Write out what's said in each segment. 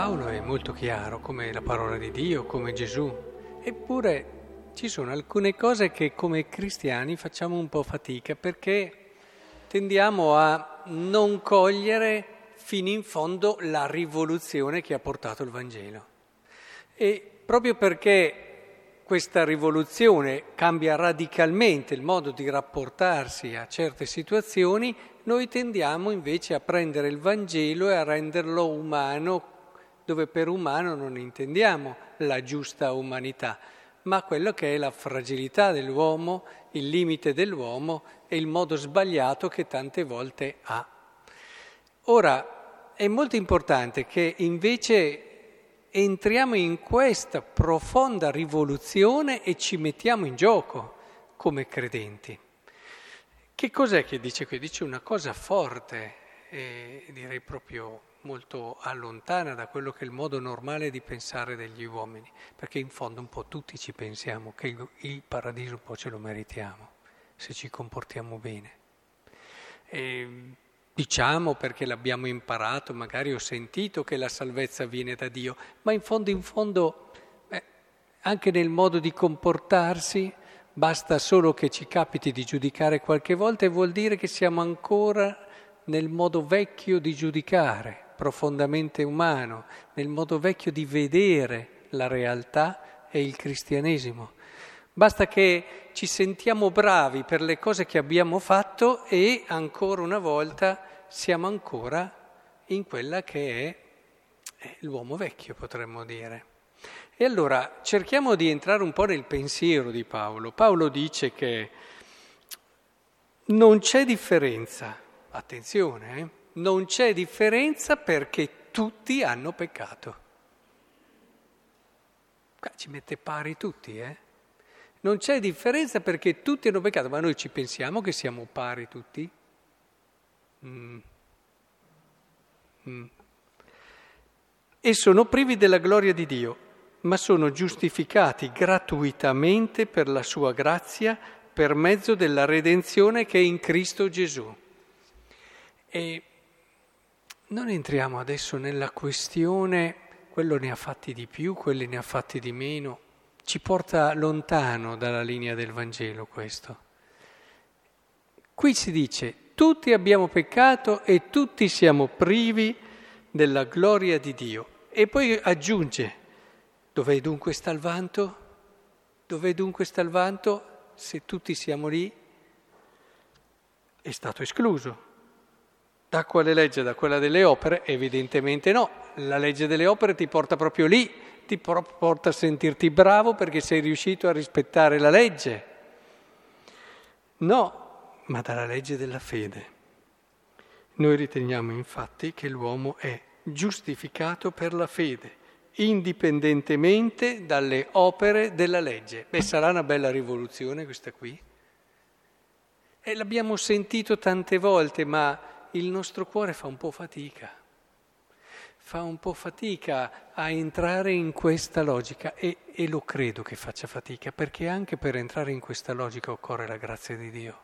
Paolo è molto chiaro come la parola di Dio, come Gesù, eppure ci sono alcune cose che come cristiani facciamo un po' fatica perché tendiamo a non cogliere fino in fondo la rivoluzione che ha portato il Vangelo. E proprio perché questa rivoluzione cambia radicalmente il modo di rapportarsi a certe situazioni, noi tendiamo invece a prendere il Vangelo e a renderlo umano, dove per umano non intendiamo la giusta umanità, ma quello che è la fragilità dell'uomo, il limite dell'uomo e il modo sbagliato che tante volte ha. Ora, è molto importante che invece entriamo in questa profonda rivoluzione e ci mettiamo in gioco come credenti. Che cos'è che dice qui? Dice una cosa forte e direi proprio molto allontana da quello che è il modo normale di pensare degli uomini, perché in fondo un po' tutti ci pensiamo che il paradiso un po' ce lo meritiamo se ci comportiamo bene. E Diciamo perché l'abbiamo imparato, magari ho sentito che la salvezza viene da Dio, ma in fondo, in fondo, eh, anche nel modo di comportarsi, basta solo che ci capiti di giudicare qualche volta e vuol dire che siamo ancora nel modo vecchio di giudicare, profondamente umano, nel modo vecchio di vedere la realtà e il cristianesimo. Basta che ci sentiamo bravi per le cose che abbiamo fatto e ancora una volta siamo ancora in quella che è l'uomo vecchio, potremmo dire. E allora cerchiamo di entrare un po' nel pensiero di Paolo. Paolo dice che non c'è differenza, attenzione, eh? Non c'è differenza perché tutti hanno peccato. Qua ci mette pari tutti, eh? Non c'è differenza perché tutti hanno peccato, ma noi ci pensiamo che siamo pari tutti? Mm. Mm. E sono privi della gloria di Dio, ma sono giustificati gratuitamente per la sua grazia per mezzo della redenzione che è in Cristo Gesù. E non entriamo adesso nella questione, quello ne ha fatti di più, quelli ne ha fatti di meno ci porta lontano dalla linea del Vangelo questo. Qui si dice, tutti abbiamo peccato e tutti siamo privi della gloria di Dio. E poi aggiunge, dov'è dunque sta il vanto? Dov'è dunque sta il vanto? Se tutti siamo lì, è stato escluso. Da quale legge? Da quella delle opere? Evidentemente no. La legge delle opere ti porta proprio lì, ti porta a sentirti bravo perché sei riuscito a rispettare la legge. No, ma dalla legge della fede. Noi riteniamo infatti che l'uomo è giustificato per la fede, indipendentemente dalle opere della legge. Beh, sarà una bella rivoluzione questa qui? E l'abbiamo sentito tante volte, ma il nostro cuore fa un po' fatica fa un po' fatica a entrare in questa logica e, e, lo credo che faccia fatica perché anche per entrare in questa logica occorre la grazia di Dio.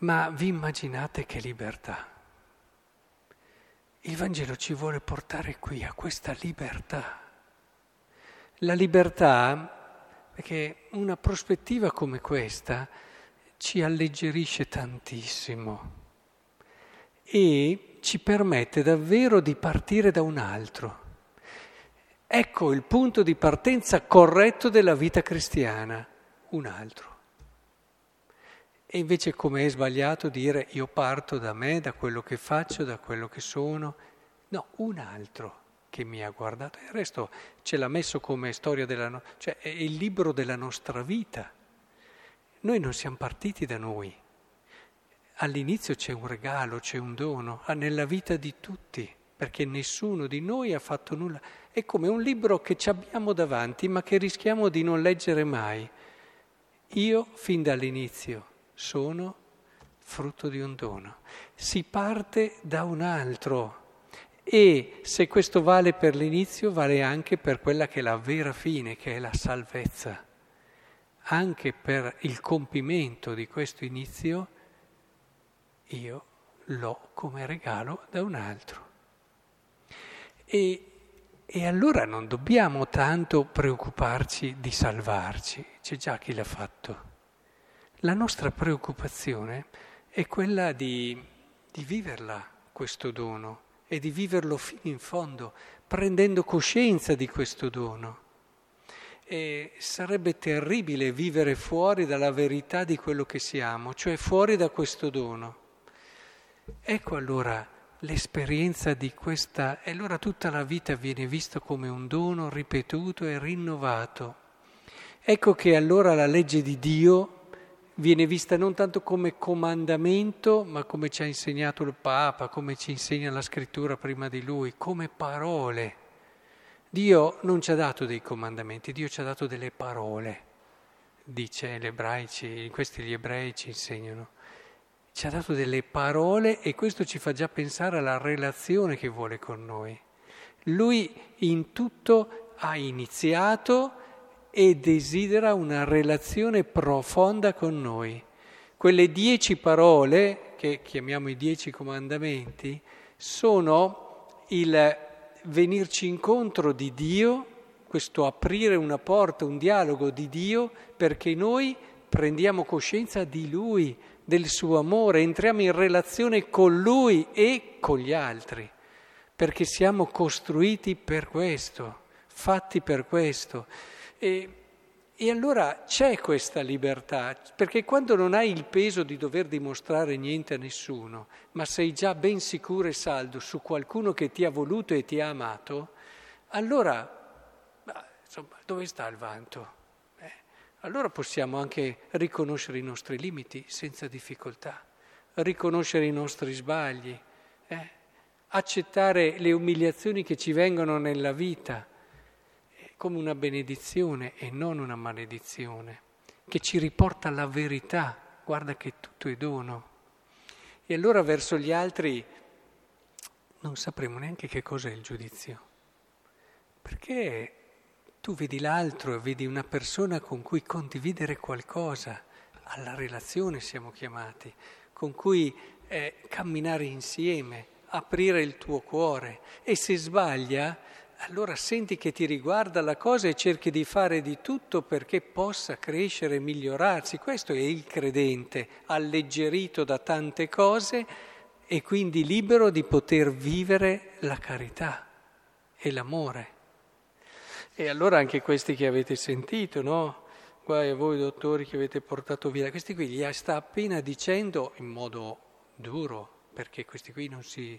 Ma vi immaginate che libertà? Il Vangelo ci vuole portare qui a questa libertà. La libertà, perché una prospettiva come questa ci alleggerisce tantissimo e ci permette davvero di partire da un altro. Ecco il punto di partenza corretto della vita cristiana, un altro. E invece come è sbagliato dire io parto da me, da quello che faccio, da quello che sono. No, un altro che mi ha guardato. Il resto ce l'ha messo come storia della nostra, cioè è il libro della nostra vita. Noi non siamo partiti da noi, all'inizio c'è un regalo, c'è un dono ah, nella vita di tutti, perché nessuno di noi ha fatto nulla. È come un libro che ci abbiamo davanti ma che rischiamo di non leggere mai. Io fin dall'inizio sono frutto di un dono. Si parte da un altro e se questo vale per l'inizio vale anche per quella che è la vera fine, che è la salvezza. Anche per il compimento di questo inizio io l'ho come regalo da un altro. E, e allora non dobbiamo tanto preoccuparci di salvarci, c'è già chi l'ha fatto. La nostra preoccupazione è quella di, di viverla, questo dono, e di viverlo fino in fondo, prendendo coscienza di questo dono. E sarebbe terribile vivere fuori dalla verità di quello che siamo, cioè fuori da questo dono. Ecco allora l'esperienza di questa, e allora tutta la vita viene vista come un dono ripetuto e rinnovato. Ecco che allora la legge di Dio viene vista non tanto come comandamento, ma come ci ha insegnato il Papa, come ci insegna la scrittura prima di lui, come parole. Dio non ci ha dato dei comandamenti, Dio ci ha dato delle parole, dice gli ebraici, questi gli ebrei ci insegnano. Ci ha dato delle parole e questo ci fa già pensare alla relazione che vuole con noi. Lui in tutto ha iniziato e desidera una relazione profonda con noi. Quelle dieci parole, che chiamiamo i dieci comandamenti, sono il venirci incontro di Dio, questo aprire una porta, un dialogo di Dio, perché noi prendiamo coscienza di Lui, del suo amore, entriamo in relazione con Lui e con gli altri, perché siamo costruiti per questo, fatti per questo. E, e allora c'è questa libertà, perché quando non hai il peso di dover dimostrare niente a nessuno, ma sei già ben sicuro e saldo su qualcuno che ti ha voluto e ti ha amato, allora, insomma, dove sta il vanto? Eh, allora possiamo anche riconoscere i nostri limiti senza difficoltà, riconoscere i nostri sbagli, eh, accettare le umiliazioni che ci vengono nella vita come una benedizione e non una maledizione, che ci riporta alla verità, guarda che tutto è dono. E allora verso gli altri non sapremo neanche che cos'è il giudizio, perché tu vedi l'altro e vedi una persona con cui condividere qualcosa, alla relazione siamo chiamati, con cui eh, camminare insieme, aprire il tuo cuore e se sbaglia allora senti che ti riguarda la cosa e cerchi di fare di tutto perché possa crescere e migliorarsi. Questo è il credente, alleggerito da tante cose e quindi libero di poter vivere la carità e l'amore. E allora anche questi che avete sentito, no? Guai a voi dottori che avete portato via, questi qui gli sta appena dicendo in modo duro, perché questi qui non, si,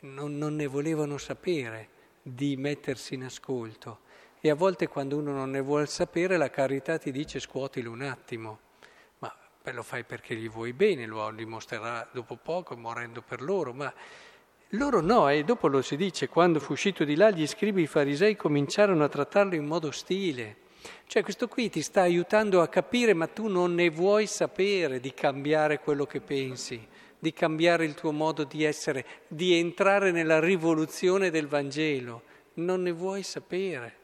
non, non ne volevano sapere di mettersi in ascolto. E a volte quando uno non ne vuole sapere, la carità ti dice scuotilo un attimo, ma lo fai perché gli vuoi bene, lo dimostrerà dopo poco morendo per loro, ma loro no, e dopo lo si dice, quando fu uscito di là gli scribi i farisei cominciarono a trattarlo in modo ostile. Cioè questo qui ti sta aiutando a capire, ma tu non ne vuoi sapere di cambiare quello che pensi di cambiare il tuo modo di essere, di entrare nella rivoluzione del Vangelo. Non ne vuoi sapere.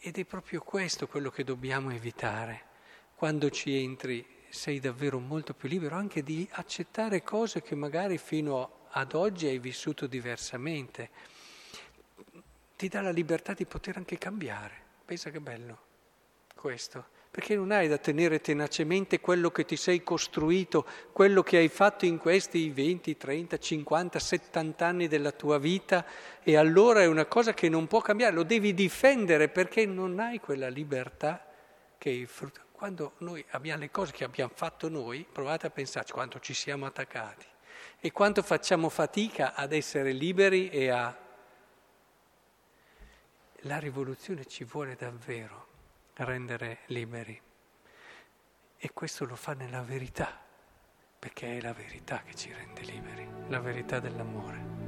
Ed è proprio questo quello che dobbiamo evitare. Quando ci entri sei davvero molto più libero anche di accettare cose che magari fino ad oggi hai vissuto diversamente. Ti dà la libertà di poter anche cambiare. Pensa che bello questo perché non hai da tenere tenacemente quello che ti sei costruito, quello che hai fatto in questi 20, 30, 50, 70 anni della tua vita e allora è una cosa che non può cambiare, lo devi difendere perché non hai quella libertà che il frutto. Quando noi abbiamo le cose che abbiamo fatto noi, provate a pensarci quanto ci siamo attaccati e quanto facciamo fatica ad essere liberi e a... La rivoluzione ci vuole davvero rendere liberi. E questo lo fa nella verità, perché è la verità che ci rende liberi, la verità dell'amore.